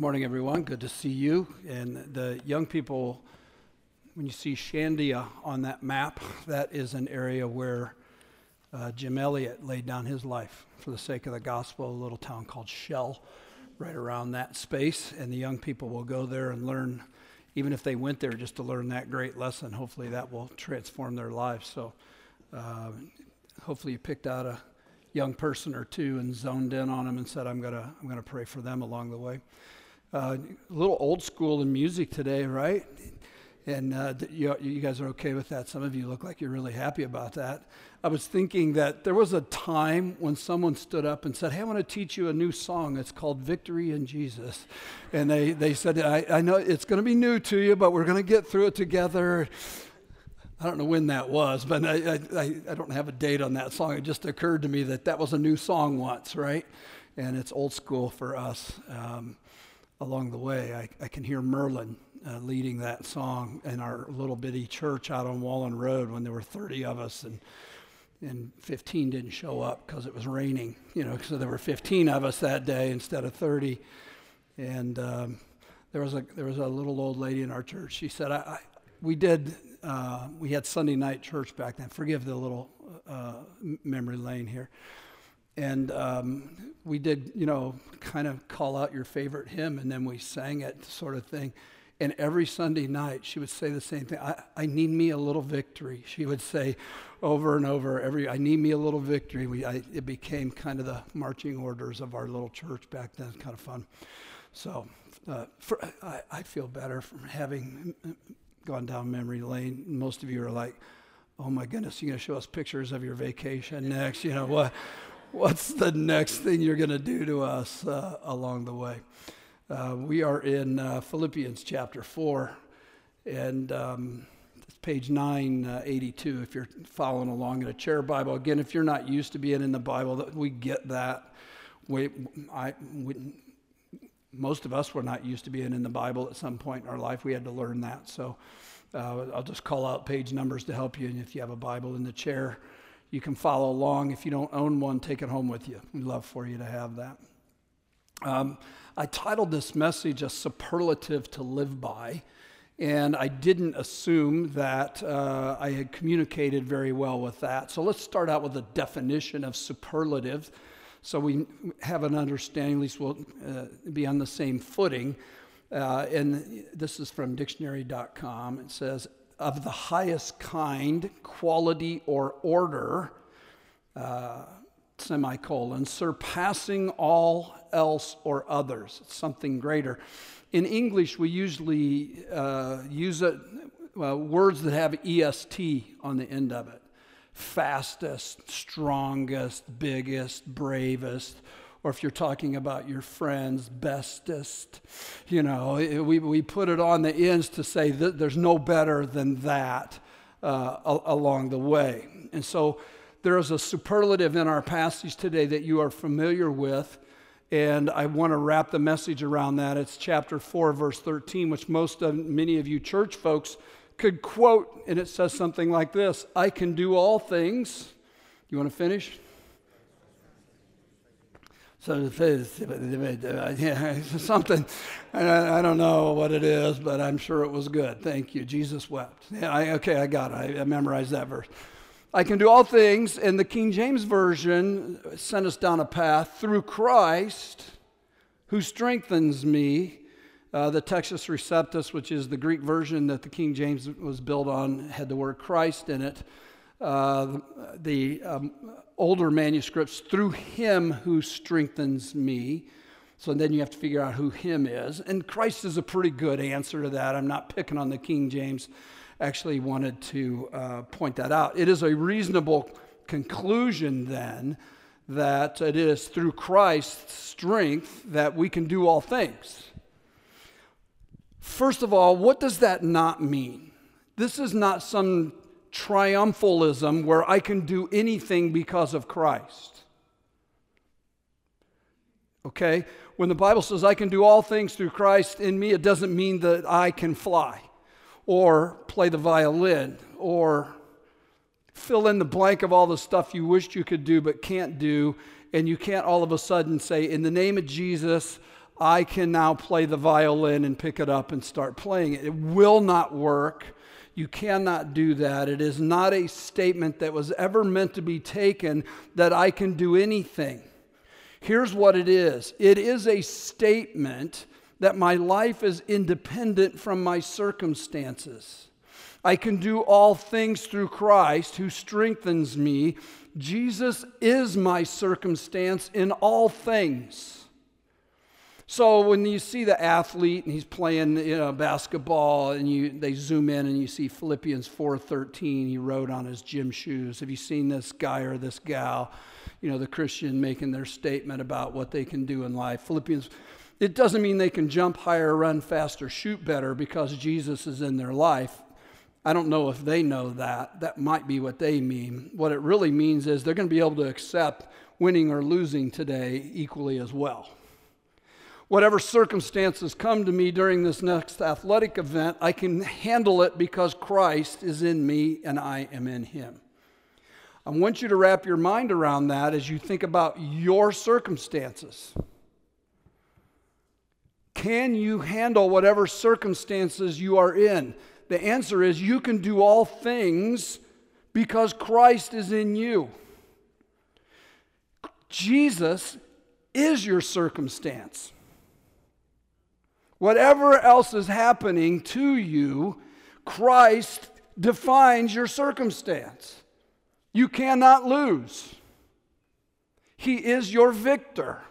Morning, everyone. Good to see you. And the young people, when you see Shandia on that map, that is an area where uh, Jim Elliot laid down his life for the sake of the gospel, a little town called Shell, right around that space. And the young people will go there and learn, even if they went there just to learn that great lesson, hopefully that will transform their lives. So uh, hopefully you picked out a young person or two and zoned in on them and said, I'm going to I'm gonna pray for them along the way. Uh, a little old school in music today, right? And uh, you, you, guys are okay with that. Some of you look like you're really happy about that. I was thinking that there was a time when someone stood up and said, Hey, I want to teach you a new song. It's called Victory in Jesus. And they, they said, I, I know it's going to be new to you, but we're going to get through it together. I don't know when that was, but I, I, I don't have a date on that song. It just occurred to me that that was a new song once, right? And it's old school for us. Um, along the way. I, I can hear Merlin uh, leading that song in our little bitty church out on Wallen Road when there were 30 of us and and 15 didn't show up because it was raining, you know, so there were 15 of us that day instead of 30. And um, there was a there was a little old lady in our church. She said, I, I we did uh, we had Sunday night church back then. Forgive the little uh, memory lane here and um, we did, you know, kind of call out your favorite hymn, and then we sang it, sort of thing. And every Sunday night, she would say the same thing. I, I need me a little victory. She would say over and over, every, I need me a little victory. We, I, it became kind of the marching orders of our little church back then. Kind of fun. So uh, for, I, I feel better from having gone down memory lane. Most of you are like, oh my goodness, you're going to show us pictures of your vacation next. You know, what? What's the next thing you're going to do to us uh, along the way? Uh, we are in uh, Philippians chapter 4, and um, it's page 982 uh, if you're following along in a chair Bible. Again, if you're not used to being in the Bible, we get that. We, I, we, most of us were not used to being in the Bible at some point in our life. We had to learn that. So uh, I'll just call out page numbers to help you. And if you have a Bible in the chair, you can follow along. If you don't own one, take it home with you. We'd love for you to have that. Um, I titled this message A Superlative to Live By, and I didn't assume that uh, I had communicated very well with that. So let's start out with a definition of superlative so we have an understanding, at least we'll uh, be on the same footing. Uh, and this is from dictionary.com. It says, of the highest kind, quality, or order, uh, semicolon, surpassing all else or others, It's something greater. In English, we usually uh, use words that have EST on the end of it fastest, strongest, biggest, bravest or if you're talking about your friends, bestest, you know, we, we put it on the ends to say that there's no better than that uh, along the way. And so there is a superlative in our passage today that you are familiar with. And I want to wrap the message around that. It's chapter 4, verse 13, which most of many of you church folks could quote, and it says something like this I can do all things. You want to finish? So something, I don't know what it is, but I'm sure it was good. Thank you. Jesus wept. Yeah, I, okay, I got it. I, I memorized that verse. I can do all things, and the King James Version sent us down a path through Christ who strengthens me. Uh, the Textus Receptus, which is the Greek version that the King James was built on, had the word Christ in it. Uh, the um, older manuscripts, through him who strengthens me. So then you have to figure out who him is. And Christ is a pretty good answer to that. I'm not picking on the King James. Actually, wanted to uh, point that out. It is a reasonable conclusion then that it is through Christ's strength that we can do all things. First of all, what does that not mean? This is not some triumphalism where I can do anything because of Christ. Okay? When the Bible says I can do all things through Christ in me, it doesn't mean that I can fly or play the violin or fill in the blank of all the stuff you wished you could do but can't do. And you can't all of a sudden say, In the name of Jesus, I can now play the violin and pick it up and start playing it. It will not work. You cannot do that. It is not a statement that was ever meant to be taken that I can do anything. Here's what it is it is a statement that my life is independent from my circumstances. I can do all things through Christ who strengthens me. Jesus is my circumstance in all things. So when you see the athlete and he's playing you know, basketball and you, they zoom in and you see Philippians 4:13 he wrote on his gym shoes. Have you seen this guy or this gal, you know, the Christian making their statement about what they can do in life? Philippians it doesn't mean they can jump higher, run faster, shoot better because Jesus is in their life. I don't know if they know that. That might be what they mean. What it really means is they're going to be able to accept winning or losing today equally as well whatever circumstances come to me during this next athletic event, I can handle it because Christ is in me and I am in him. I want you to wrap your mind around that as you think about your circumstances. Can you handle whatever circumstances you are in? The answer is you can do all things because Christ is in you. Jesus is your circumstance. Whatever else is happening to you, Christ defines your circumstance. You cannot lose. He is your victor.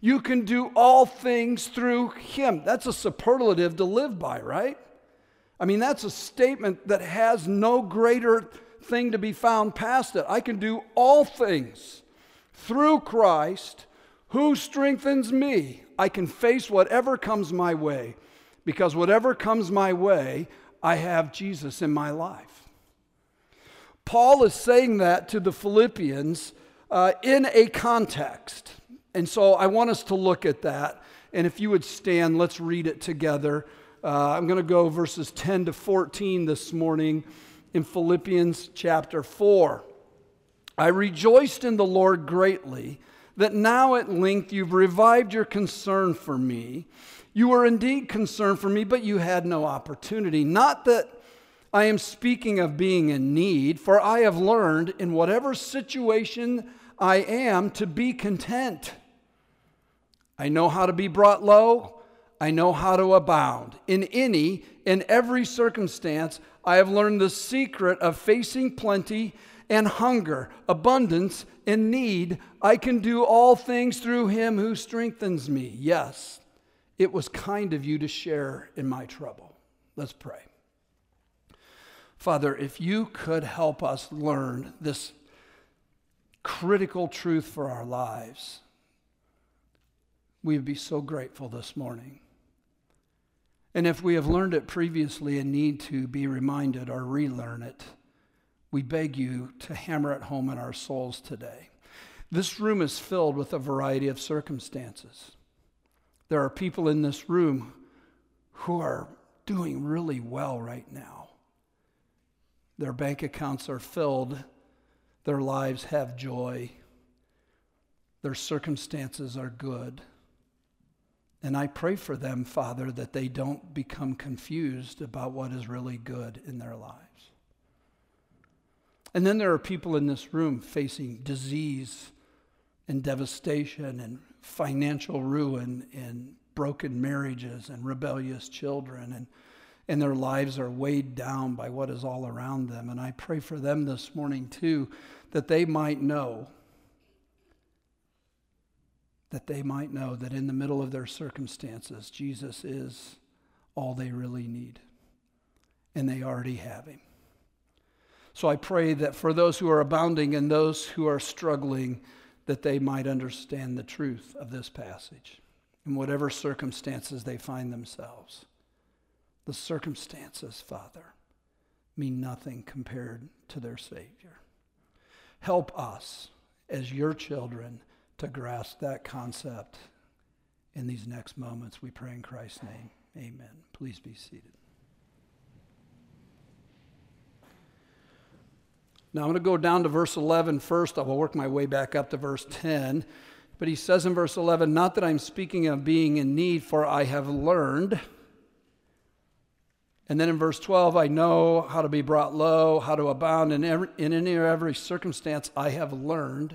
You can do all things through Him. That's a superlative to live by, right? I mean, that's a statement that has no greater thing to be found past it. I can do all things through Christ who strengthens me. I can face whatever comes my way because whatever comes my way, I have Jesus in my life. Paul is saying that to the Philippians uh, in a context. And so I want us to look at that. And if you would stand, let's read it together. Uh, I'm going to go verses 10 to 14 this morning in Philippians chapter 4. I rejoiced in the Lord greatly that now at length you've revived your concern for me. You were indeed concerned for me, but you had no opportunity. Not that I am speaking of being in need, for I have learned in whatever situation I am to be content. I know how to be brought low, I know how to abound. In any, in every circumstance, I have learned the secret of facing plenty and hunger, abundance and need. I can do all things through him who strengthens me. Yes, it was kind of you to share in my trouble. Let's pray. Father, if you could help us learn this critical truth for our lives, we would be so grateful this morning. And if we have learned it previously and need to be reminded or relearn it, we beg you to hammer it home in our souls today. This room is filled with a variety of circumstances. There are people in this room who are doing really well right now. Their bank accounts are filled, their lives have joy, their circumstances are good. And I pray for them, Father, that they don't become confused about what is really good in their lives. And then there are people in this room facing disease and devastation and financial ruin and broken marriages and rebellious children and and their lives are weighed down by what is all around them. And I pray for them this morning too that they might know that they might know that in the middle of their circumstances Jesus is all they really need and they already have him so I pray that for those who are abounding and those who are struggling, that they might understand the truth of this passage in whatever circumstances they find themselves. The circumstances, Father, mean nothing compared to their Savior. Help us as your children to grasp that concept in these next moments. We pray in Christ's name. Amen. Please be seated. Now I'm going to go down to verse 11 first. I will work my way back up to verse 10. But he says in verse 11, Not that I'm speaking of being in need, for I have learned. And then in verse 12, I know how to be brought low, how to abound in, every, in any or every circumstance I have learned.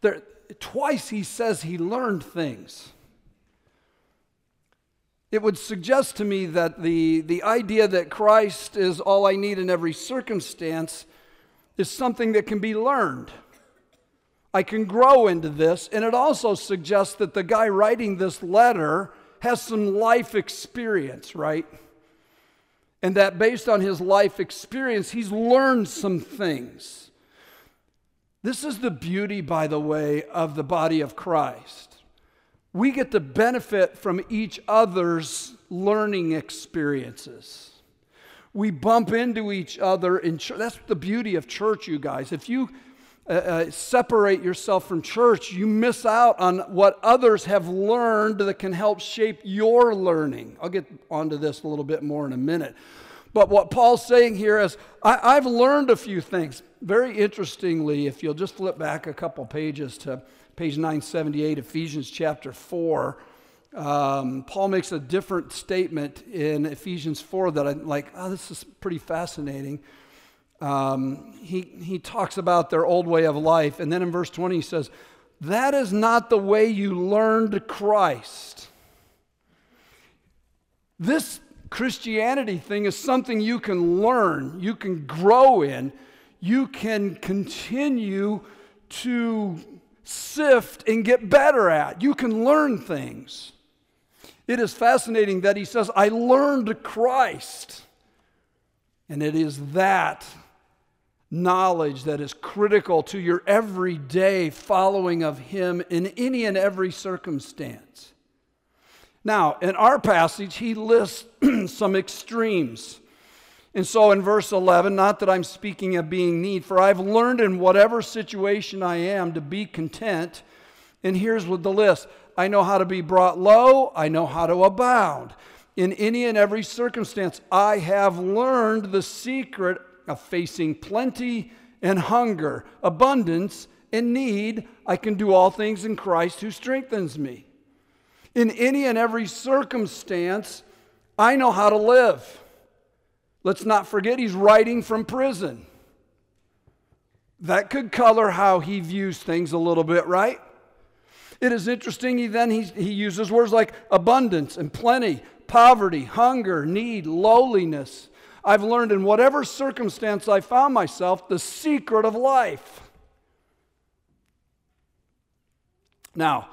There, twice he says he learned things. It would suggest to me that the, the idea that Christ is all I need in every circumstance is something that can be learned. I can grow into this. And it also suggests that the guy writing this letter has some life experience, right? And that based on his life experience, he's learned some things. This is the beauty, by the way, of the body of Christ. We get to benefit from each other's learning experiences. We bump into each other in. That's the beauty of church, you guys. If you uh, uh, separate yourself from church, you miss out on what others have learned that can help shape your learning. I'll get onto this a little bit more in a minute. But what Paul's saying here is, I, have learned a few things. Very interestingly, if you'll just flip back a couple pages to page 978, Ephesians chapter 4, um, Paul makes a different statement in Ephesians 4 that I'm like, oh, this is pretty fascinating um, he, he talks about their old way of life. And then in verse 20, he says, That is not the way you learned Christ. This Christianity thing is something you can learn, you can grow in, you can continue to sift and get better at. You can learn things. It is fascinating that he says, I learned Christ. And it is that knowledge that is critical to your everyday following of Him in any and every circumstance. Now, in our passage, he lists some extremes. And so in verse 11, not that I'm speaking of being need, for I've learned in whatever situation I am to be content. And here's with the list I know how to be brought low, I know how to abound. In any and every circumstance, I have learned the secret of facing plenty and hunger, abundance and need, I can do all things in Christ who strengthens me. In any and every circumstance, I know how to live. Let's not forget he's writing from prison. That could color how he views things a little bit, right? It is interesting, he then he, he uses words like abundance and plenty, poverty, hunger, need, lowliness, I've learned in whatever circumstance I found myself the secret of life. Now,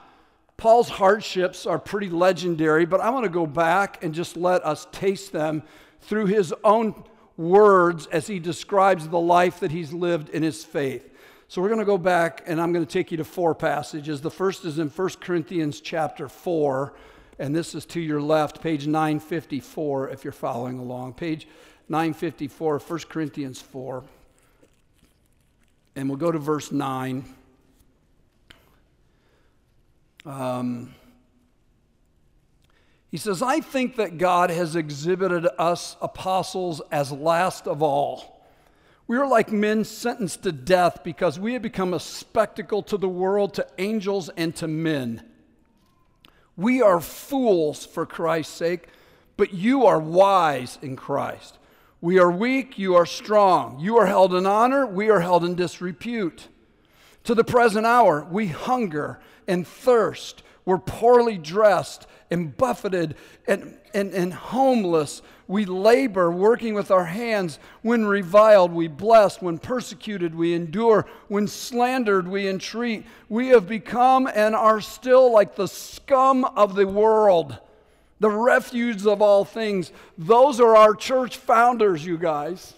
Paul's hardships are pretty legendary, but I want to go back and just let us taste them through his own words as he describes the life that he's lived in his faith. So we're going to go back and I'm going to take you to four passages. The first is in 1 Corinthians chapter 4, and this is to your left, page 954 if you're following along. Page 954, 1 Corinthians 4. And we'll go to verse 9. Um, he says, I think that God has exhibited us apostles as last of all. We are like men sentenced to death because we have become a spectacle to the world, to angels, and to men. We are fools for Christ's sake, but you are wise in Christ. We are weak, you are strong. You are held in honor, we are held in disrepute. To the present hour, we hunger and thirst. We're poorly dressed and buffeted and, and, and homeless. We labor working with our hands. When reviled, we bless. When persecuted, we endure. When slandered, we entreat. We have become and are still like the scum of the world the refuse of all things. Those are our church founders, you guys,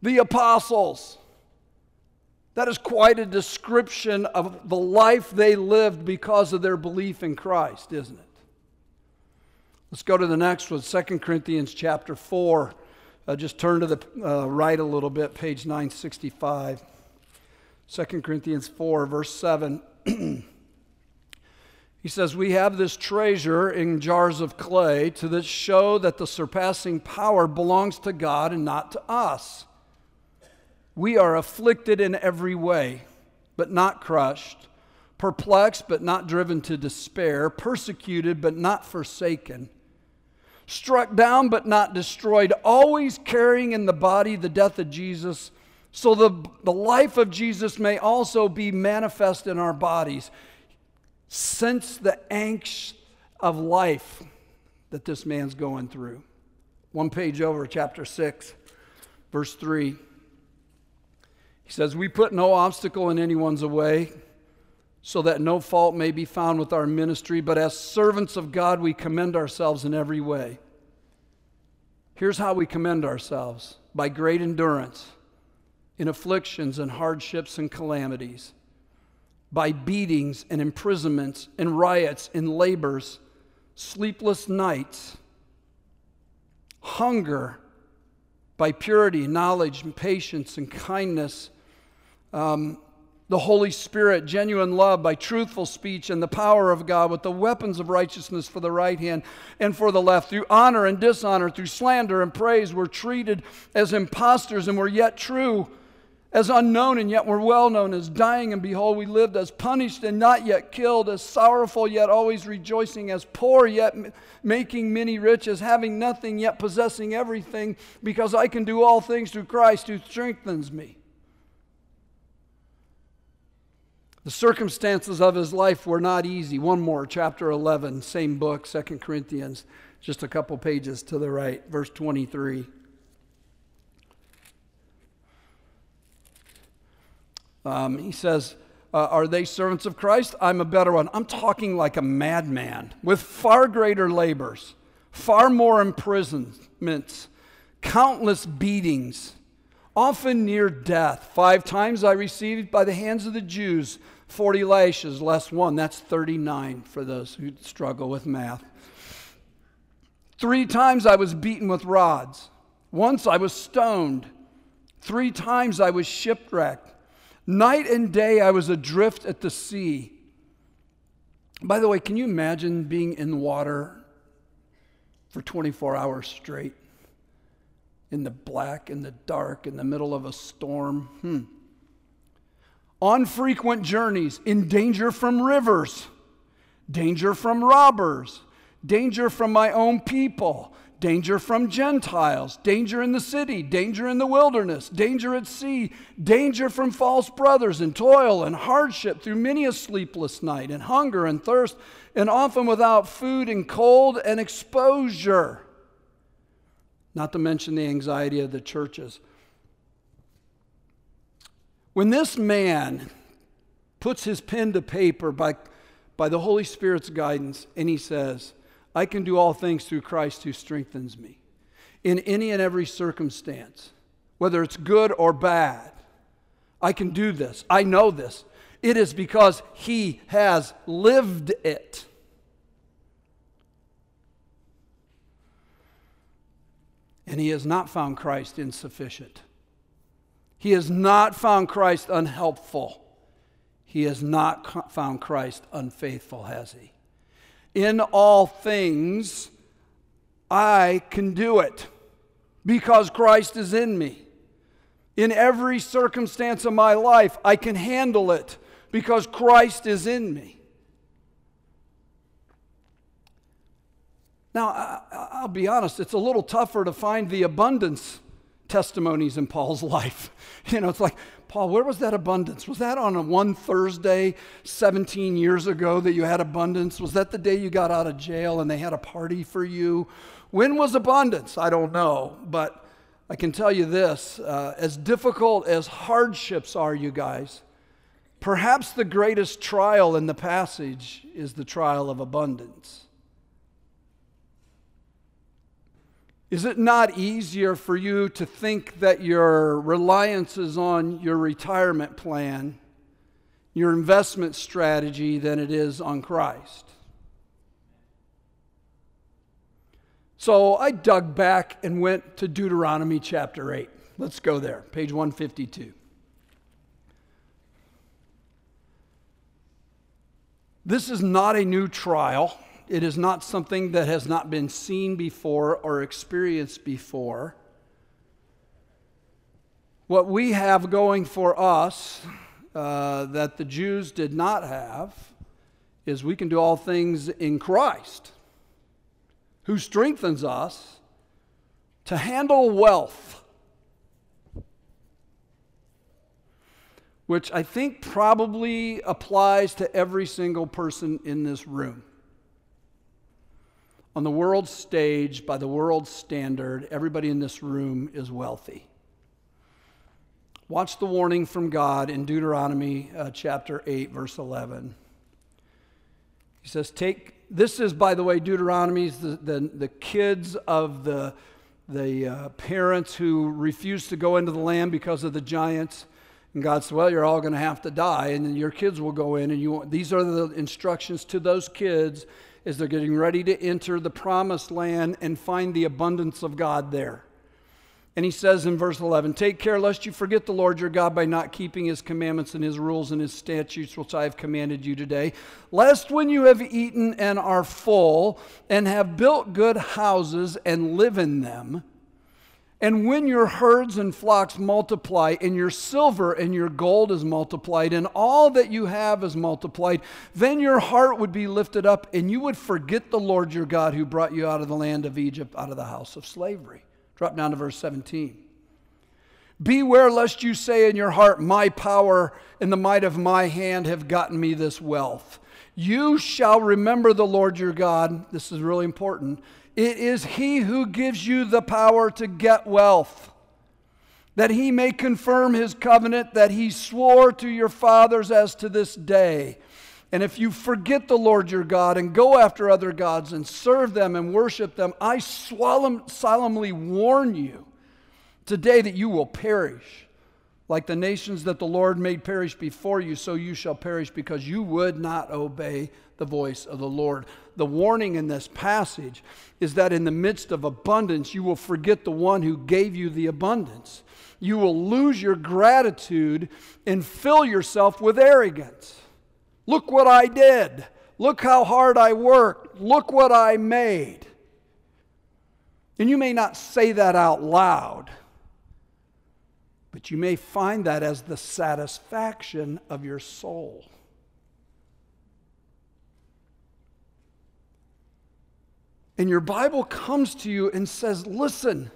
the apostles. That is quite a description of the life they lived because of their belief in Christ, isn't it? Let's go to the next one, 2 Corinthians chapter 4. Uh, just turn to the uh, right a little bit, page 965. 2 Corinthians 4, verse 7. He says, We have this treasure in jars of clay to show that the surpassing power belongs to God and not to us. We are afflicted in every way, but not crushed, perplexed but not driven to despair, persecuted but not forsaken, struck down but not destroyed, always carrying in the body the death of Jesus, so the, the life of Jesus may also be manifest in our bodies. Sense the angst of life that this man's going through. One page over, chapter 6, verse 3. He says, We put no obstacle in anyone's way so that no fault may be found with our ministry, but as servants of God, we commend ourselves in every way. Here's how we commend ourselves by great endurance in afflictions and hardships and calamities, by beatings and imprisonments and riots and labors, sleepless nights, hunger, by purity, knowledge, and patience and kindness. Um, the Holy Spirit, genuine love by truthful speech and the power of God with the weapons of righteousness for the right hand and for the left. Through honor and dishonor, through slander and praise, we're treated as impostors and we're yet true, as unknown and yet we're well known, as dying and behold we lived, as punished and not yet killed, as sorrowful yet always rejoicing, as poor yet making many rich, as having nothing yet possessing everything, because I can do all things through Christ who strengthens me. The circumstances of his life were not easy. One more, chapter 11, same book, 2 Corinthians, just a couple pages to the right, verse 23. Um, he says, uh, Are they servants of Christ? I'm a better one. I'm talking like a madman with far greater labors, far more imprisonments, countless beatings, often near death. Five times I received by the hands of the Jews 40 lashes less one. That's 39 for those who struggle with math. Three times I was beaten with rods. Once I was stoned. Three times I was shipwrecked. Night and day I was adrift at the sea. By the way, can you imagine being in the water for 24 hours straight? In the black, in the dark, in the middle of a storm? Hmm on frequent journeys, in danger from rivers, danger from robbers, danger from my own people, danger from Gentiles, danger in the city, danger in the wilderness, danger at sea, danger from false brothers, and toil and hardship through many a sleepless night, and hunger and thirst, and often without food and cold and exposure. Not to mention the anxiety of the churches. When this man puts his pen to paper by, by the Holy Spirit's guidance and he says, I can do all things through Christ who strengthens me in any and every circumstance, whether it's good or bad. I can do this. I know this. It is because he has lived it. And he has not found Christ insufficient. He has not found Christ unhelpful. He has not found Christ unfaithful, has he? In all things, I can do it because Christ is in me. In every circumstance of my life, I can handle it because Christ is in me. Now, I'll be honest, it's a little tougher to find the abundance testimonies in Paul's life. You know, it's like, Paul, where was that abundance? Was that on a one Thursday 17 years ago that you had abundance? Was that the day you got out of jail and they had a party for you? When was abundance? I don't know. But I can tell you this uh, as difficult as hardships are, you guys, perhaps the greatest trial in the passage is the trial of abundance. Is it not easier for you to think that your reliance is on your retirement plan, your investment strategy, than it is on Christ? So I dug back and went to Deuteronomy chapter 8. Let's go there, page 152. This is not a new trial. It is not something that has not been seen before or experienced before. What we have going for us uh, that the Jews did not have is we can do all things in Christ, who strengthens us to handle wealth. Which I think probably applies to every single person in this room. On the world stage, by the world standard, everybody in this room is wealthy. Watch the warning from God in Deuteronomy uh, chapter 8, verse 11. He says, Take, this is, by the way, Deuteronomy's the, the, the kids of the, the uh, parents who refused to go into the land because of the giants. And God said, Well, you're all going to have to die, and your kids will go in. And you, these are the instructions to those kids as they're getting ready to enter the promised land and find the abundance of God there. And he says in verse 11, Take care lest you forget the Lord your God by not keeping his commandments and his rules and his statutes, which I have commanded you today. Lest when you have eaten and are full, and have built good houses and live in them, and when your herds and flocks multiply, and your silver and your gold is multiplied, and all that you have is multiplied, then your heart would be lifted up, and you would forget the Lord your God who brought you out of the land of Egypt, out of the house of slavery. Drop down to verse 17. Beware lest you say in your heart, My power and the might of my hand have gotten me this wealth. You shall remember the Lord your God. This is really important it is He who gives you the power to get wealth, that He may confirm His covenant that He swore to your fathers as to this day. And if you forget the Lord your God and go after other gods and serve them and worship them, I solemnly warn you today that you will perish. Like the nations that the Lord made perish before you, so you shall perish because you would not obey the voice of the Lord. The warning in this passage is that in the midst of abundance, you will forget the one who gave you the abundance. You will lose your gratitude and fill yourself with arrogance. Look what I did. Look how hard I worked. Look what I made. And you may not say that out loud, but you may find that as the satisfaction of your soul. and your Bible comes to you and says, Listen,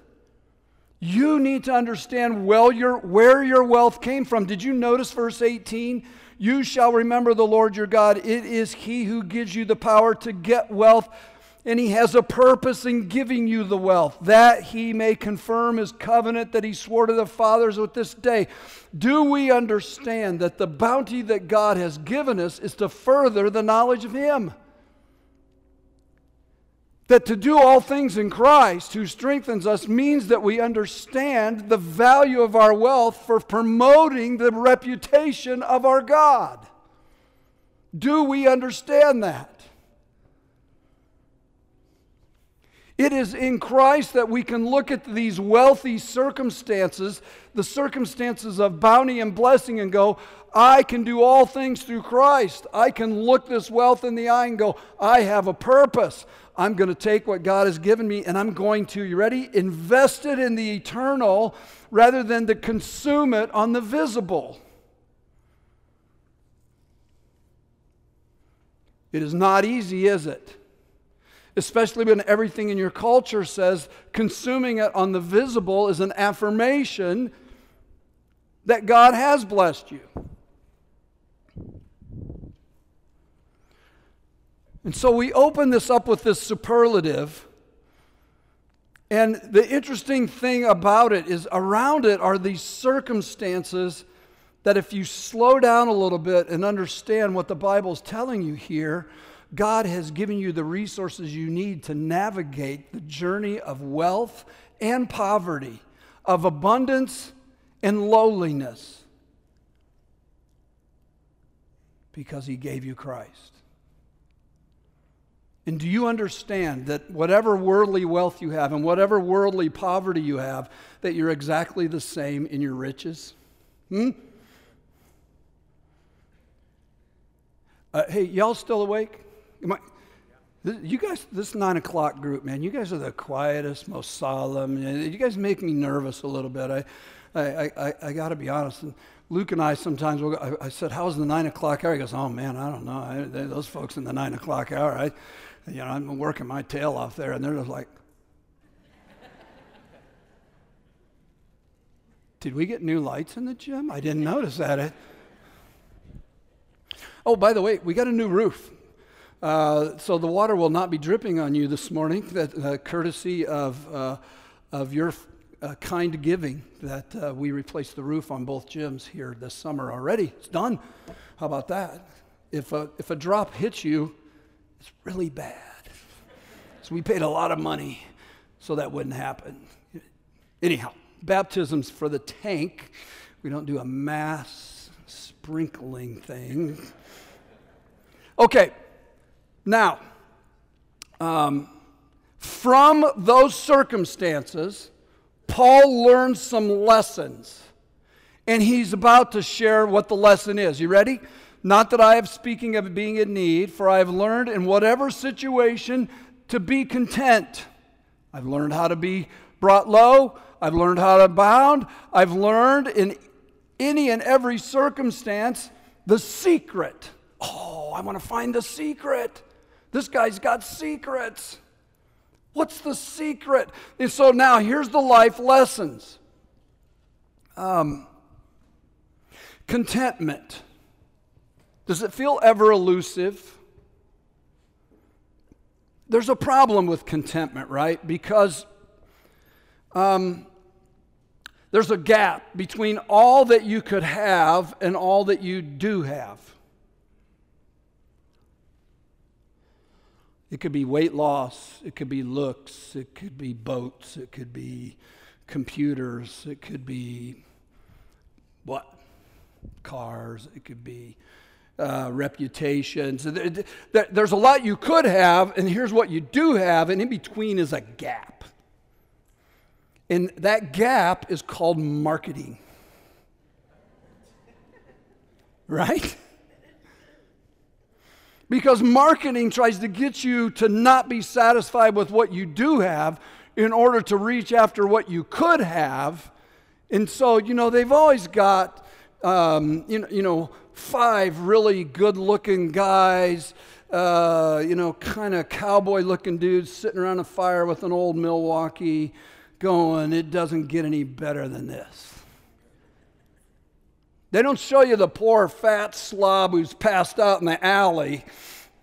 you need to understand well your, where your wealth came from. Did you notice verse 18? You shall remember the Lord your God. It is He who gives you the power to get wealth, and He has a purpose in giving you the wealth, that He may confirm His covenant that He swore to the fathers with this day. Do we understand that the bounty that God has given us is to further the knowledge of Him? That to do all things in Christ, who strengthens us, means that we understand the value of our wealth for promoting the reputation of our God. Do we understand that? It is in Christ that we can look at these wealthy circumstances, the circumstances of bounty and blessing, and go, I can do all things through Christ. I can look this wealth in the eye and go, I have a purpose. I'm going to take what God has given me and I'm going to, you ready? Invest it in the eternal rather than to consume it on the visible. It is not easy, is it? Especially when everything in your culture says consuming it on the visible is an affirmation that God has blessed you. And so we open this up with this superlative. And the interesting thing about it is, around it are these circumstances that, if you slow down a little bit and understand what the Bible is telling you here, God has given you the resources you need to navigate the journey of wealth and poverty, of abundance and lowliness, because He gave you Christ. And do you understand that whatever worldly wealth you have and whatever worldly poverty you have, that you're exactly the same in your riches? Hmm? Uh, hey, y'all still awake? I, you guys, this nine o'clock group, man, you guys are the quietest, most solemn. You guys make me nervous a little bit. I, I, I, I got to be honest. And Luke and I sometimes will go, I, I, said, How's the nine o'clock hour? He goes, Oh man, I don't know. I, they, those folks in the nine o'clock hour, I, you know, I'm working my tail off there, and they're just like, Did we get new lights in the gym? I didn't notice that. It, Oh, by the way, we got a new roof. Uh, so the water will not be dripping on you this morning, that uh, courtesy of, uh, of your uh, kind giving that uh, we replaced the roof on both gyms here this summer already. It's done. How about that? If a, if a drop hits you, it's really bad. So we paid a lot of money so that wouldn't happen. Anyhow, baptisms for the tank. We don't do a mass sprinkling thing. Okay, now, um, from those circumstances, Paul learns some lessons. And he's about to share what the lesson is. You ready? Not that I am speaking of being in need, for I have learned in whatever situation to be content. I've learned how to be brought low. I've learned how to abound. I've learned in any and every circumstance the secret. Oh, I want to find the secret. This guy's got secrets. What's the secret? And so now here's the life lessons um, contentment. Does it feel ever elusive? There's a problem with contentment, right? Because um, there's a gap between all that you could have and all that you do have. It could be weight loss, it could be looks, it could be boats, it could be computers, it could be what? Cars, it could be uh, reputations. There's a lot you could have, and here's what you do have, and in between is a gap. And that gap is called marketing. Right? Because marketing tries to get you to not be satisfied with what you do have in order to reach after what you could have. And so, you know, they've always got, um, you, know, you know, five really good looking guys, uh, you know, kind of cowboy looking dudes sitting around a fire with an old Milwaukee going, it doesn't get any better than this. They don't show you the poor fat slob who's passed out in the alley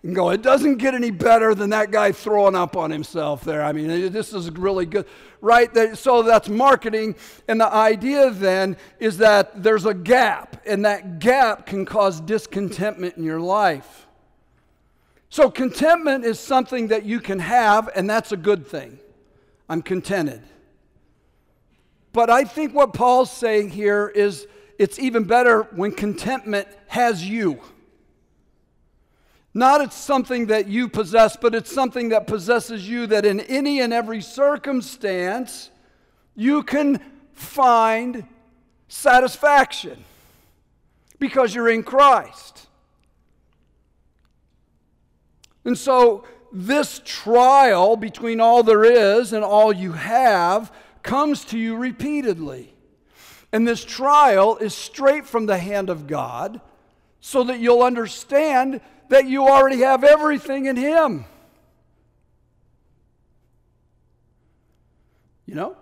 and go, it doesn't get any better than that guy throwing up on himself there. I mean, this is really good, right? So that's marketing. And the idea then is that there's a gap, and that gap can cause discontentment in your life. So contentment is something that you can have, and that's a good thing. I'm contented. But I think what Paul's saying here is it's even better when contentment has you. Not it's something that you possess, but it's something that possesses you that in any and every circumstance you can find satisfaction because you're in Christ. And so, this trial between all there is and all you have comes to you repeatedly. And this trial is straight from the hand of God so that you'll understand that you already have everything in Him. You know?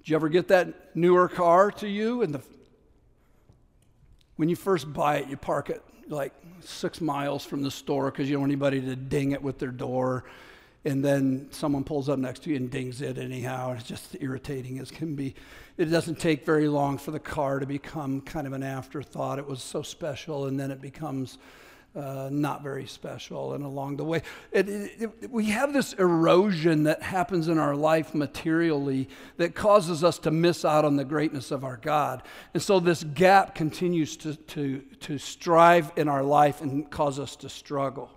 Did you ever get that newer car to you? And the, when you first buy it, you park it like six miles from the store because you don't want anybody to ding it with their door and then someone pulls up next to you and dings it anyhow. It's just irritating as can be. It doesn't take very long for the car to become kind of an afterthought. It was so special, and then it becomes uh, not very special. And along the way, it, it, it, we have this erosion that happens in our life materially that causes us to miss out on the greatness of our God. And so this gap continues to, to, to strive in our life and cause us to struggle.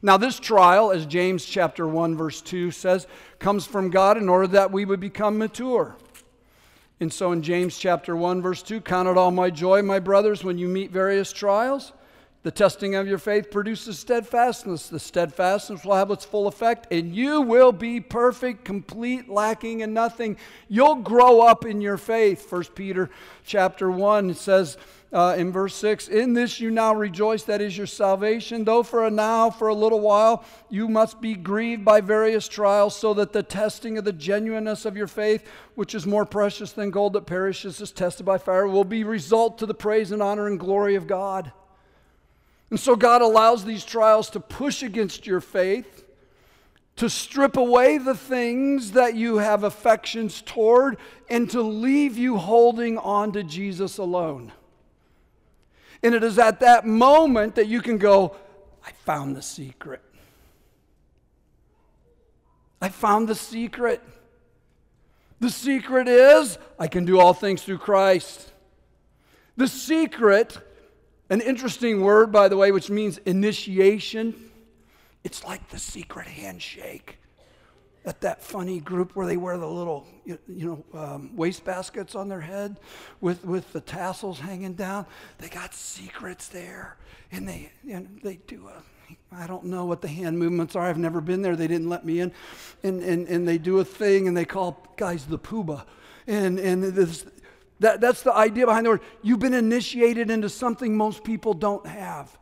Now, this trial, as James chapter 1, verse 2 says, comes from God in order that we would become mature. And so in James chapter 1, verse 2, count it all my joy, my brothers, when you meet various trials, The testing of your faith produces steadfastness. The steadfastness will have its full effect, and you will be perfect, complete, lacking in nothing. You'll grow up in your faith. 1 Peter chapter 1 says, uh, in verse 6 In this you now rejoice, that is your salvation, though for a now, for a little while, you must be grieved by various trials, so that the testing of the genuineness of your faith, which is more precious than gold that perishes, is tested by fire, will be result to the praise and honor and glory of God. And so God allows these trials to push against your faith, to strip away the things that you have affections toward, and to leave you holding on to Jesus alone. And it is at that moment that you can go, I found the secret. I found the secret. The secret is I can do all things through Christ. The secret, an interesting word, by the way, which means initiation, it's like the secret handshake at that funny group where they wear the little, you, know, um, waste baskets on their head with, with the tassels hanging down. They got secrets there, and they, and they do a, I don't know what the hand movements are. I've never been there. They didn't let me in. And, and, and they do a thing, and they call guys the poobah. And, and this, that, that's the idea behind the word. You've been initiated into something most people don't have.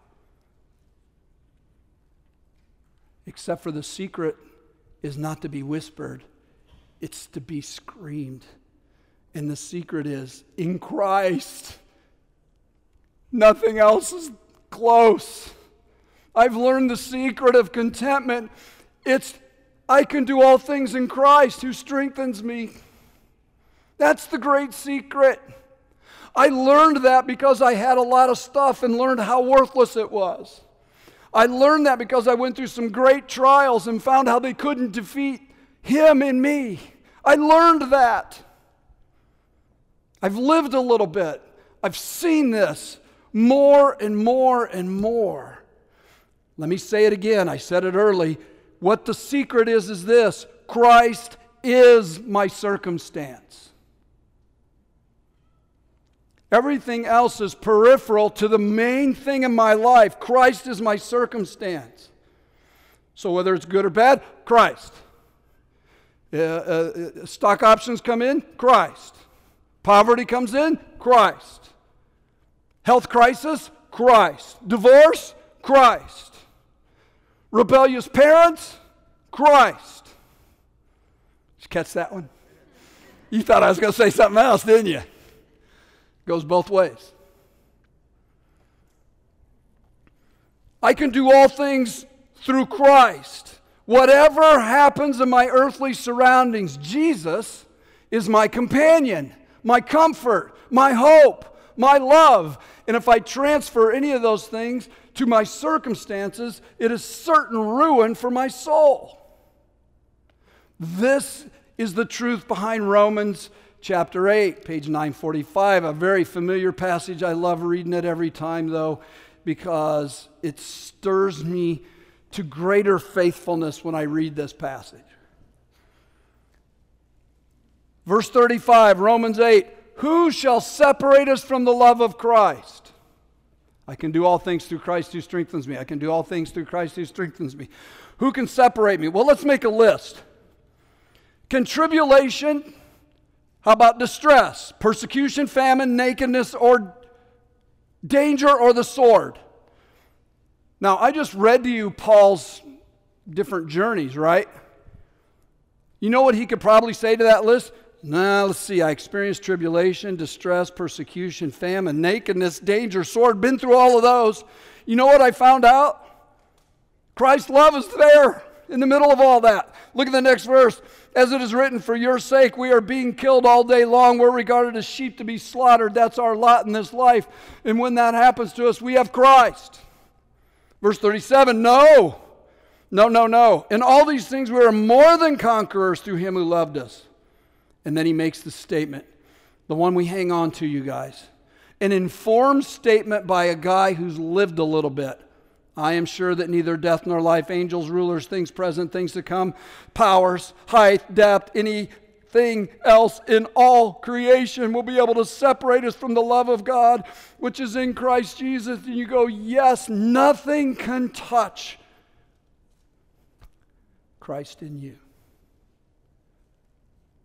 Except for the secret is not to be whispered, it's to be screamed. And the secret is in Christ. Nothing else is close. I've learned the secret of contentment. It's I can do all things in Christ who strengthens me. That's the great secret. I learned that because I had a lot of stuff and learned how worthless it was. I learned that because I went through some great trials and found how they couldn't defeat Him in me. I learned that. I've lived a little bit. I've seen this more and more and more. Let me say it again. I said it early. What the secret is, is this Christ is my circumstance. Everything else is peripheral to the main thing in my life. Christ is my circumstance. So, whether it's good or bad, Christ. Uh, uh, stock options come in, Christ. Poverty comes in, Christ. Health crisis, Christ. Divorce, Christ. Rebellious parents, Christ. Did you catch that one? You thought I was going to say something else, didn't you? Goes both ways. I can do all things through Christ. Whatever happens in my earthly surroundings, Jesus is my companion, my comfort, my hope, my love. And if I transfer any of those things to my circumstances, it is certain ruin for my soul. This is the truth behind Romans chapter 8, page 945, a very familiar passage. I love reading it every time, though, because it stirs me to greater faithfulness when I read this passage. Verse 35, Romans 8 Who shall separate us from the love of Christ? I can do all things through Christ who strengthens me. I can do all things through Christ who strengthens me. Who can separate me? Well, let's make a list. Can tribulation, how about distress, persecution, famine, nakedness, or danger, or the sword? Now, I just read to you Paul's different journeys, right? You know what he could probably say to that list? Now, let's see. I experienced tribulation, distress, persecution, famine, nakedness, danger, sword. Been through all of those. You know what I found out? Christ's love is there in the middle of all that. Look at the next verse. As it is written, for your sake we are being killed all day long. We're regarded as sheep to be slaughtered. That's our lot in this life. And when that happens to us, we have Christ. Verse 37 No, no, no, no. In all these things we are more than conquerors through him who loved us. And then he makes the statement, the one we hang on to, you guys. An informed statement by a guy who's lived a little bit. I am sure that neither death nor life, angels, rulers, things present, things to come, powers, height, depth, anything else in all creation will be able to separate us from the love of God, which is in Christ Jesus. And you go, Yes, nothing can touch Christ in you.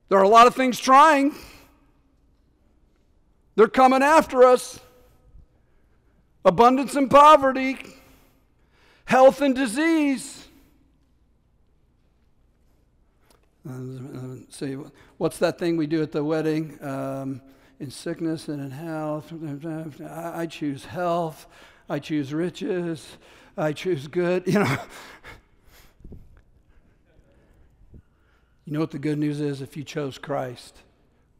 There are a lot of things trying, they're coming after us abundance and poverty, health and disease. See, what's that thing we do at the wedding? Um, in sickness and in health. I choose health. I choose riches. I choose good. You know. you know what the good news is? If you chose Christ,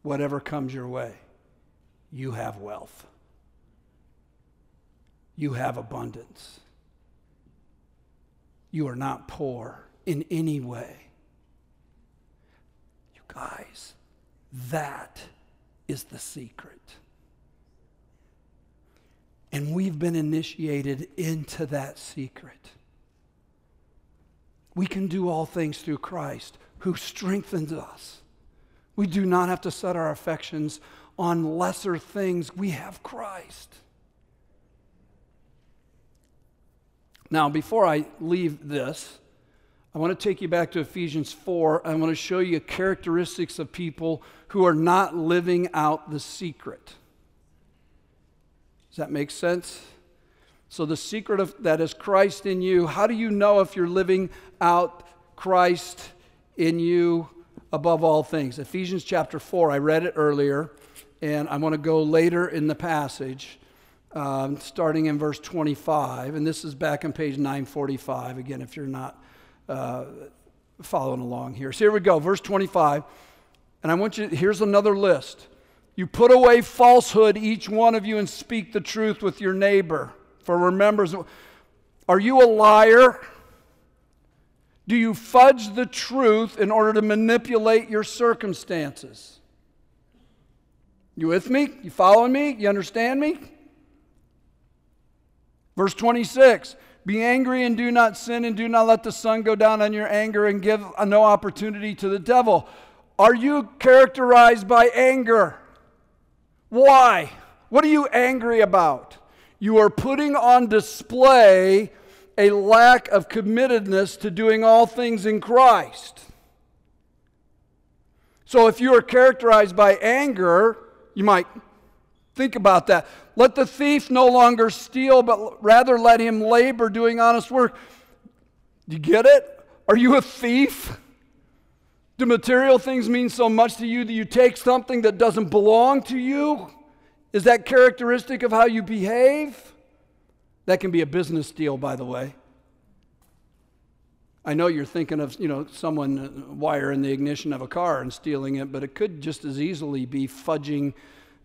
whatever comes your way, you have wealth. You have abundance. You are not poor in any way. You guys, that is the secret. And we've been initiated into that secret. We can do all things through Christ who strengthens us. We do not have to set our affections on lesser things. We have Christ. Now, before I leave this, I want to take you back to Ephesians 4. I want to show you characteristics of people who are not living out the secret. Does that make sense? So, the secret of that is Christ in you. How do you know if you're living out Christ in you above all things? Ephesians chapter 4, I read it earlier, and I want to go later in the passage um, starting in verse 25. And this is back on page 945, again, if you're not uh, following along here. So here we go, verse 25. And I want you, here's another list. You put away falsehood, each one of you, and speak the truth with your neighbor. For remember, are you a liar? Do you fudge the truth in order to manipulate your circumstances? You with me? You following me? You understand me? Verse 26 Be angry and do not sin, and do not let the sun go down on your anger, and give no opportunity to the devil. Are you characterized by anger? Why? What are you angry about? You are putting on display a lack of committedness to doing all things in Christ. So if you are characterized by anger, you might think about that. Let the thief no longer steal, but rather let him labor doing honest work. You get it? Are you a thief? Do material things mean so much to you that you take something that doesn't belong to you? Is that characteristic of how you behave? That can be a business deal, by the way. I know you're thinking of, you know, someone uh, wiring the ignition of a car and stealing it, but it could just as easily be fudging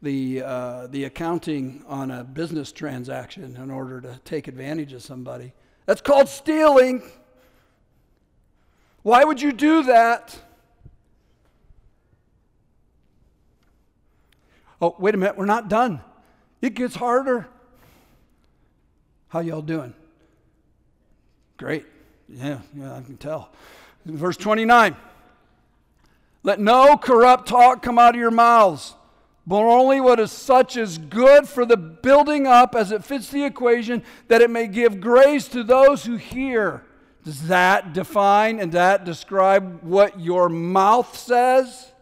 the, uh, the accounting on a business transaction in order to take advantage of somebody. That's called stealing. Why would you do that? Oh, wait a minute, we're not done. It gets harder. How y'all doing? Great. Yeah, yeah, I can tell. Verse 29. Let no corrupt talk come out of your mouths but only what is such as good for the building up as it fits the equation, that it may give grace to those who hear. Does that define and that describe what your mouth says?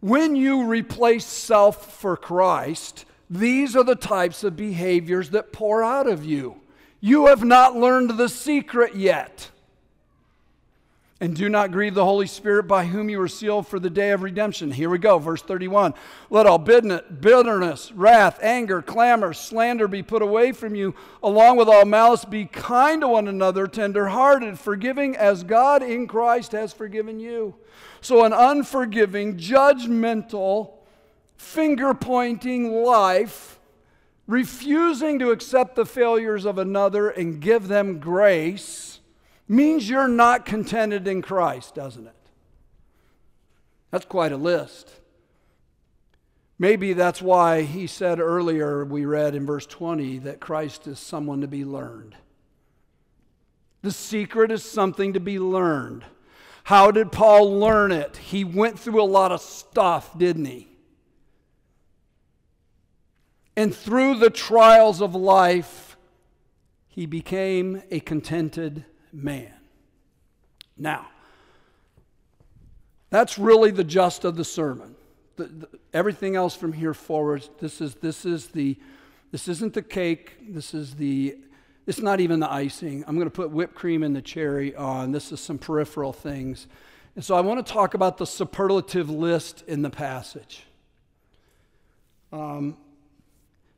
When you replace self for Christ, these are the types of behaviors that pour out of you. You have not learned the secret yet. And do not grieve the Holy Spirit by whom you were sealed for the day of redemption. Here we go, verse 31. Let all bitterness, wrath, anger, clamor, slander be put away from you, along with all malice. Be kind to one another, tenderhearted, forgiving as God in Christ has forgiven you. So, an unforgiving, judgmental, finger pointing life, refusing to accept the failures of another and give them grace means you're not contented in Christ, doesn't it? That's quite a list. Maybe that's why he said earlier, we read in verse 20, that Christ is someone to be learned. The secret is something to be learned. How did Paul learn it? He went through a lot of stuff, didn't he? And through the trials of life, he became a contented man. Now, that's really the gist of the sermon. The, the, everything else from here forward, this is, this is the, this isn't the cake. This is the, it's not even the icing. I'm going to put whipped cream and the cherry on. This is some peripheral things. And so I want to talk about the superlative list in the passage. Um,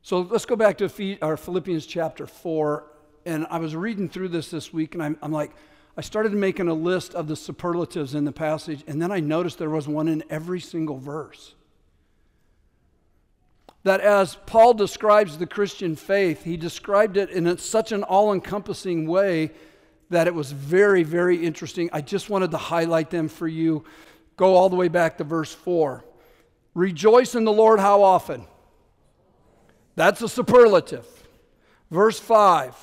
so let's go back to Philippians chapter 4. And I was reading through this this week, and I'm, I'm like, I started making a list of the superlatives in the passage, and then I noticed there was one in every single verse. That as Paul describes the Christian faith, he described it in such an all encompassing way that it was very, very interesting. I just wanted to highlight them for you. Go all the way back to verse 4. Rejoice in the Lord how often? That's a superlative. Verse 5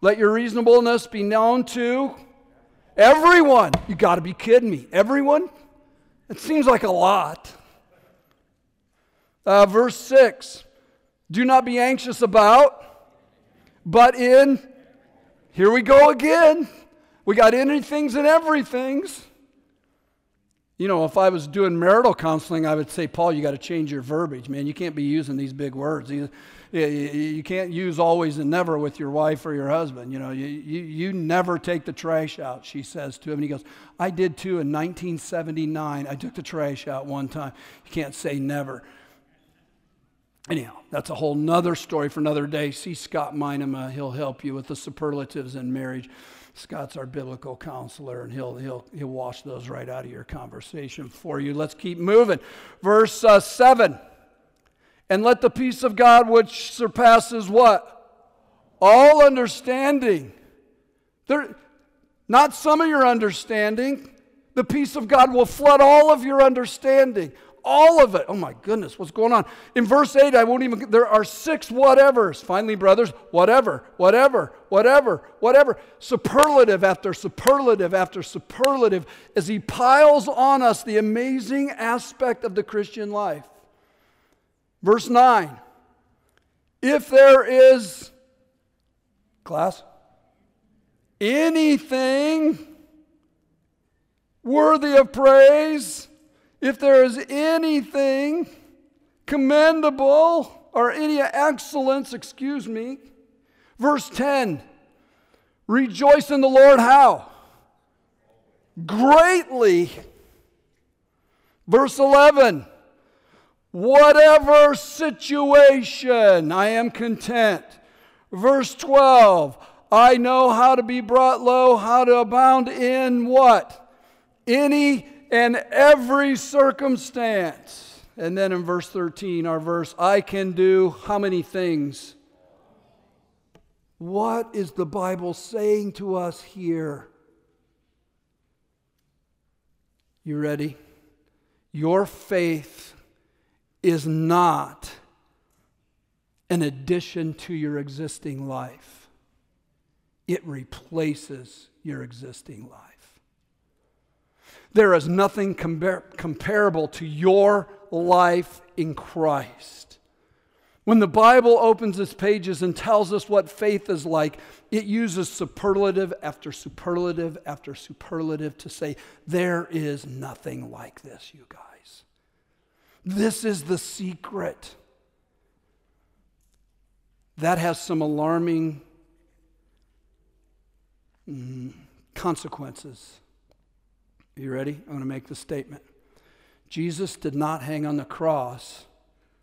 let your reasonableness be known to everyone. You got to be kidding me. Everyone? It seems like a lot. Uh, verse 6 Do not be anxious about, but in, here we go again. We got anythings and everythings. You know, if I was doing marital counseling, I would say, Paul, you got to change your verbiage, man. You can't be using these big words. You, can't use always and never with your wife or your husband. You know, you, you, you never take the trash out, she says to him. And he goes, I did too in 1979. I took the trash out one time. You can't say never. Anyhow, that's a whole nother story for another day. See Scott Minema. He'll help you with the superlatives in marriage. Scott's our biblical counselor, and he'll, he'll, he'll wash those right out of your conversation for you. Let's keep moving. Verse uh, 7 And let the peace of God, which surpasses what? All understanding. There, not some of your understanding. The peace of God will flood all of your understanding all of it. Oh my goodness, what's going on? In verse 8, I won't even, there are six whatevers. Finally, brothers, whatever, whatever, whatever, whatever. Superlative after superlative after superlative as he piles on us the amazing aspect of the Christian life. Verse 9, if there is, class, anything worthy of praise, if there is anything commendable or any excellence, excuse me, verse 10 rejoice in the Lord how? Greatly. Verse 11 whatever situation, I am content. Verse 12 I know how to be brought low, how to abound in what? Any and every circumstance. And then in verse 13, our verse, I can do how many things? What is the Bible saying to us here? You ready? Your faith is not an addition to your existing life, it replaces your existing life. There is nothing compar- comparable to your life in Christ. When the Bible opens its pages and tells us what faith is like, it uses superlative after superlative after superlative to say, there is nothing like this, you guys. This is the secret. That has some alarming mm, consequences. Are you ready? I'm going to make the statement. Jesus did not hang on the cross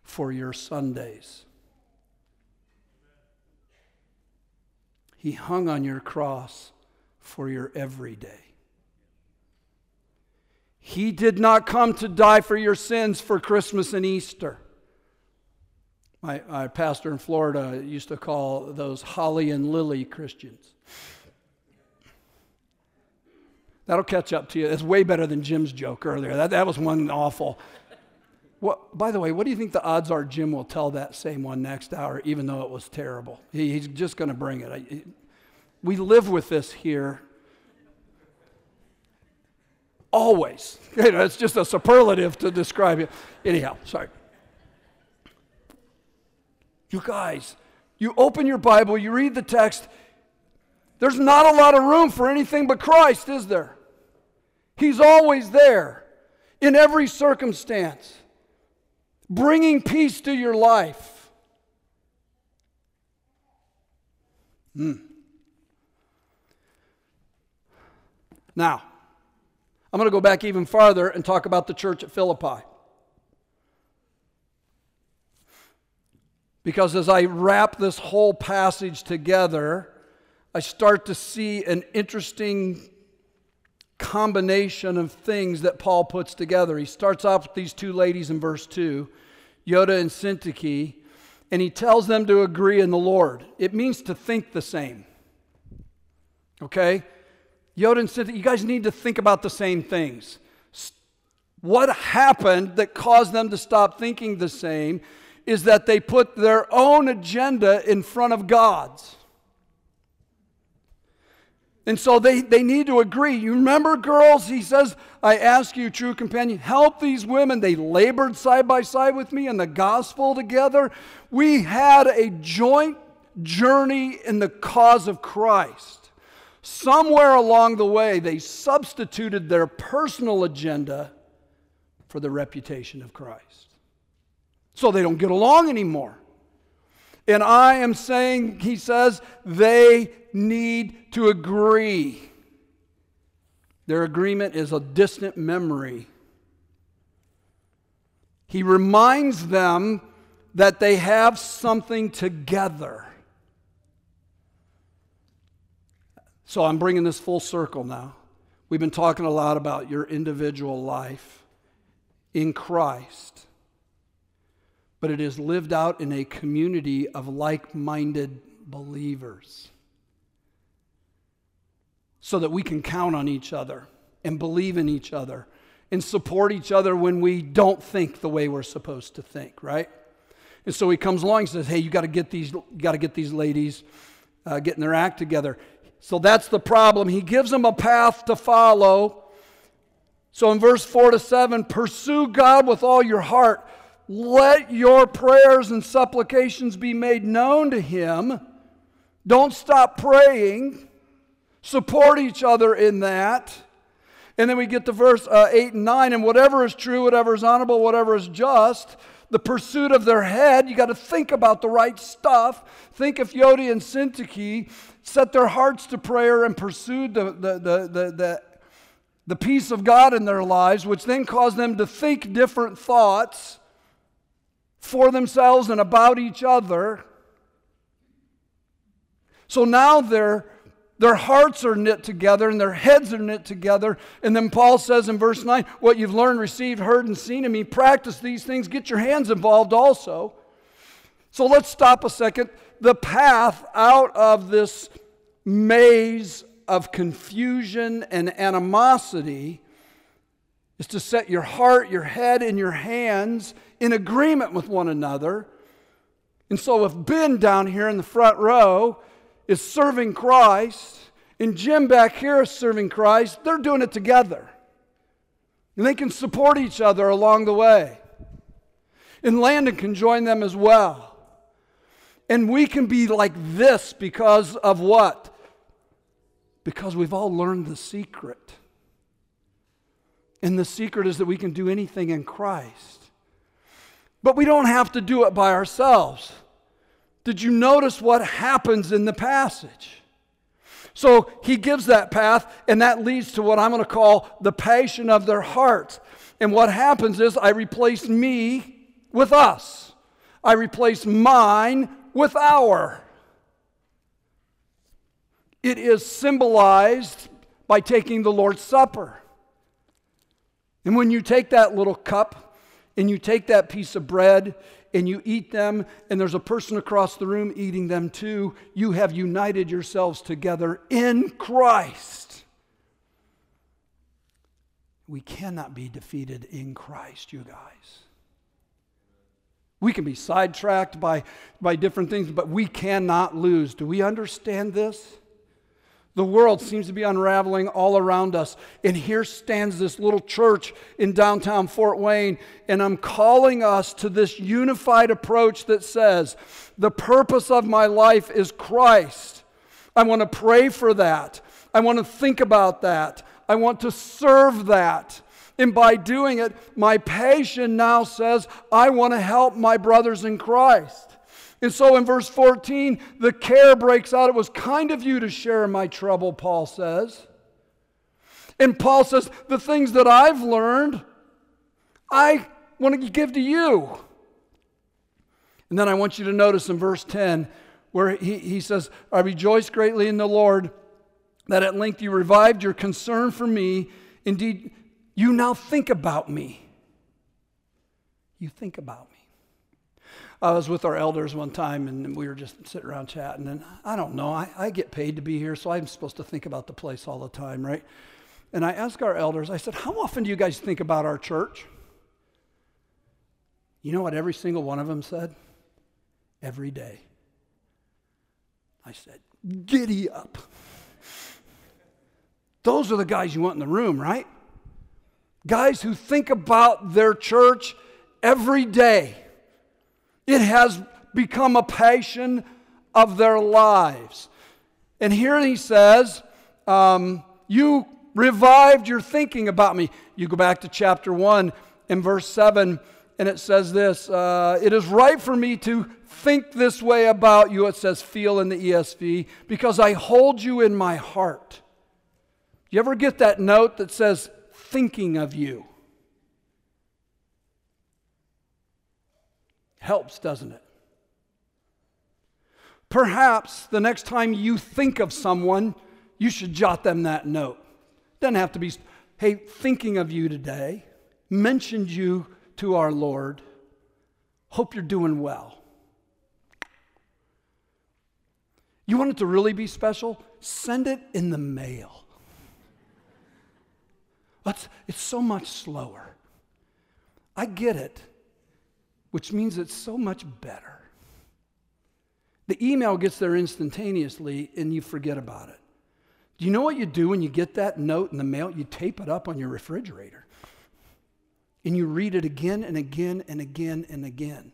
for your Sundays. He hung on your cross for your everyday. He did not come to die for your sins for Christmas and Easter. My, my pastor in Florida used to call those holly and lily Christians. That'll catch up to you. It's way better than Jim's joke earlier. That, that was one awful. What, by the way, what do you think the odds are Jim will tell that same one next hour, even though it was terrible? He, he's just going to bring it. I, we live with this here. Always. You know, it's just a superlative to describe it. Anyhow, sorry. You guys, you open your Bible, you read the text, there's not a lot of room for anything but Christ, is there? He's always there in every circumstance, bringing peace to your life. Hmm. Now, I'm going to go back even farther and talk about the church at Philippi. Because as I wrap this whole passage together, I start to see an interesting combination of things that Paul puts together. He starts off with these two ladies in verse 2, Euodia and Syntyche, and he tells them to agree in the Lord. It means to think the same. Okay? Yoda said, You guys need to think about the same things. What happened that caused them to stop thinking the same is that they put their own agenda in front of God's. And so they, they need to agree. You remember, girls, he says, I ask you, true companion, help these women. They labored side by side with me in the gospel together. We had a joint journey in the cause of Christ. Somewhere along the way, they substituted their personal agenda for the reputation of Christ. So they don't get along anymore. And I am saying, he says, they need to agree. Their agreement is a distant memory. He reminds them that they have something together. So I'm bringing this full circle now. We've been talking a lot about your individual life in Christ, but it is lived out in a community of like minded believers so that we can count on each other and believe in each other and support each other when we don't think the way we're supposed to think, right? And so he comes along and says, "Hey, you got to get these, got to get these ladies uh, getting their act together." So that's the problem. He gives them a path to follow. So in verse 4 to 7, pursue God with all your heart. Let your prayers and supplications be made known to Him. Don't stop praying. Support each other in that. And then we get to verse uh, 8 and 9 and whatever is true, whatever is honorable, whatever is just, the pursuit of their head, you got to think about the right stuff. Think of Euodia and Syntyche set their hearts to prayer and pursued the, the, the, the, the, peace of God in their lives, which then caused them to think different thoughts for themselves and about each other. So now their, their hearts are knit together and their heads are knit together. And then Paul says in verse 9, What you've learned, received, heard, and seen in me, practice these things, get your hands involved also. So let's stop a second the path out of this maze of confusion and animosity is to set your heart, your head, and your hands in agreement with one another. And so, if Ben down here in the front row is serving Christ, and Jim back here is serving Christ, they're doing it together. And they can support each other along the way. And Landon can join them as well. And we can be like this because of what? Because we've all learned the secret. And the secret is that we can do anything in Christ. But we don't have to do it by ourselves. Did you notice what happens in the passage? So he gives that path, and that leads to what I'm going to call the passion of their hearts. And what happens is I replace me with us, I replace mine with our. It is symbolized by taking the Lord's Supper. And when you take that little cup and you take that piece of bread and you eat them, and there's a person across the room eating them too, you have united yourselves together in Christ. We cannot be defeated in Christ, you guys. We can be sidetracked by, by different things, but we cannot lose. Do we understand this? The world seems to be unraveling all around us. And here stands this little church in downtown Fort Wayne. And I'm calling us to this unified approach that says, the purpose of my life is Christ. I want to pray for that. I want to think about that. I want to serve that. And by doing it, my passion now says, I want to help my brothers in Christ. And so in verse 14, the care breaks out. It was kind of you to share my trouble, Paul says. And Paul says, The things that I've learned, I want to give to you. And then I want you to notice in verse 10 where he, he says, I rejoice greatly in the Lord that at length you revived your concern for me. Indeed, you now think about me. You think about me. I was with our elders one time and we were just sitting around chatting. And I don't know, I, I get paid to be here, so I'm supposed to think about the place all the time, right? And I asked our elders, I said, How often do you guys think about our church? You know what every single one of them said? Every day. I said, Giddy up. Those are the guys you want in the room, right? Guys who think about their church every day. It has become a passion of their lives. And here he says, um, You revived your thinking about me. You go back to chapter 1 in verse 7, and it says this uh, It is right for me to think this way about you. It says, feel in the ESV, because I hold you in my heart. You ever get that note that says, thinking of you? Helps, doesn't it? Perhaps the next time you think of someone, you should jot them that note. Doesn't have to be, hey, thinking of you today, mentioned you to our Lord. Hope you're doing well. You want it to really be special? Send it in the mail. It's, it's so much slower. I get it which means it's so much better. The email gets there instantaneously and you forget about it. Do you know what you do when you get that note in the mail? You tape it up on your refrigerator and you read it again and again and again and again.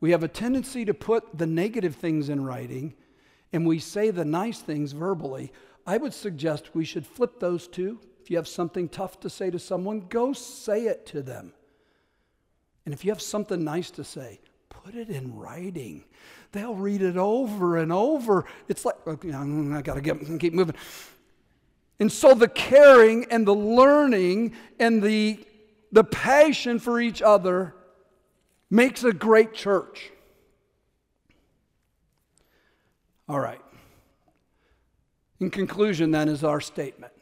We have a tendency to put the negative things in writing and we say the nice things verbally. I would suggest we should flip those two. If you have something tough to say to someone, go say it to them. And if you have something nice to say, put it in writing. They'll read it over and over. It's like, okay, mm, I got to keep moving. And so the caring and the learning and the, the passion for each other makes a great church. All right. In conclusion, then, is our statement.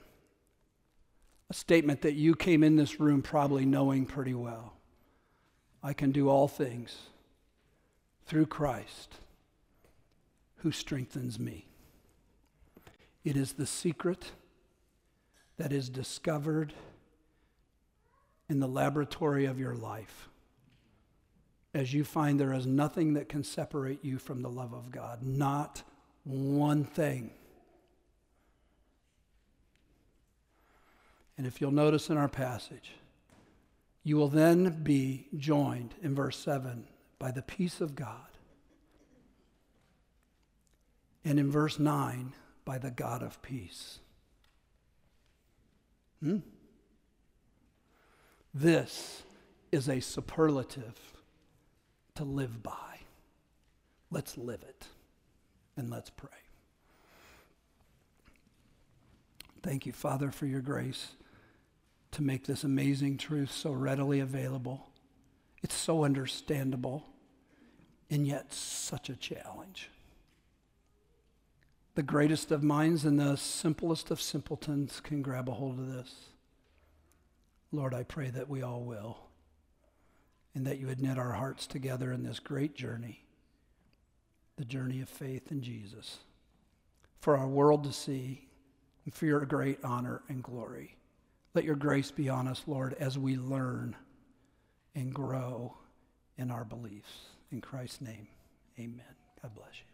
Statement that you came in this room probably knowing pretty well. I can do all things through Christ who strengthens me. It is the secret that is discovered in the laboratory of your life as you find there is nothing that can separate you from the love of God. Not one thing. And if you'll notice in our passage, you will then be joined in verse 7 by the peace of God. And in verse 9, by the God of peace. Hmm? This is a superlative to live by. Let's live it and let's pray. Thank you, Father, for your grace to make this amazing truth so readily available. It's so understandable, and yet such a challenge. The greatest of minds and the simplest of simpletons can grab a hold of this. Lord, I pray that we all will, and that you would knit our hearts together in this great journey, the journey of faith in Jesus, for our world to see, and for your great honor and glory. Let your grace be on us, Lord, as we learn and grow in our beliefs. In Christ's name, amen. God bless you.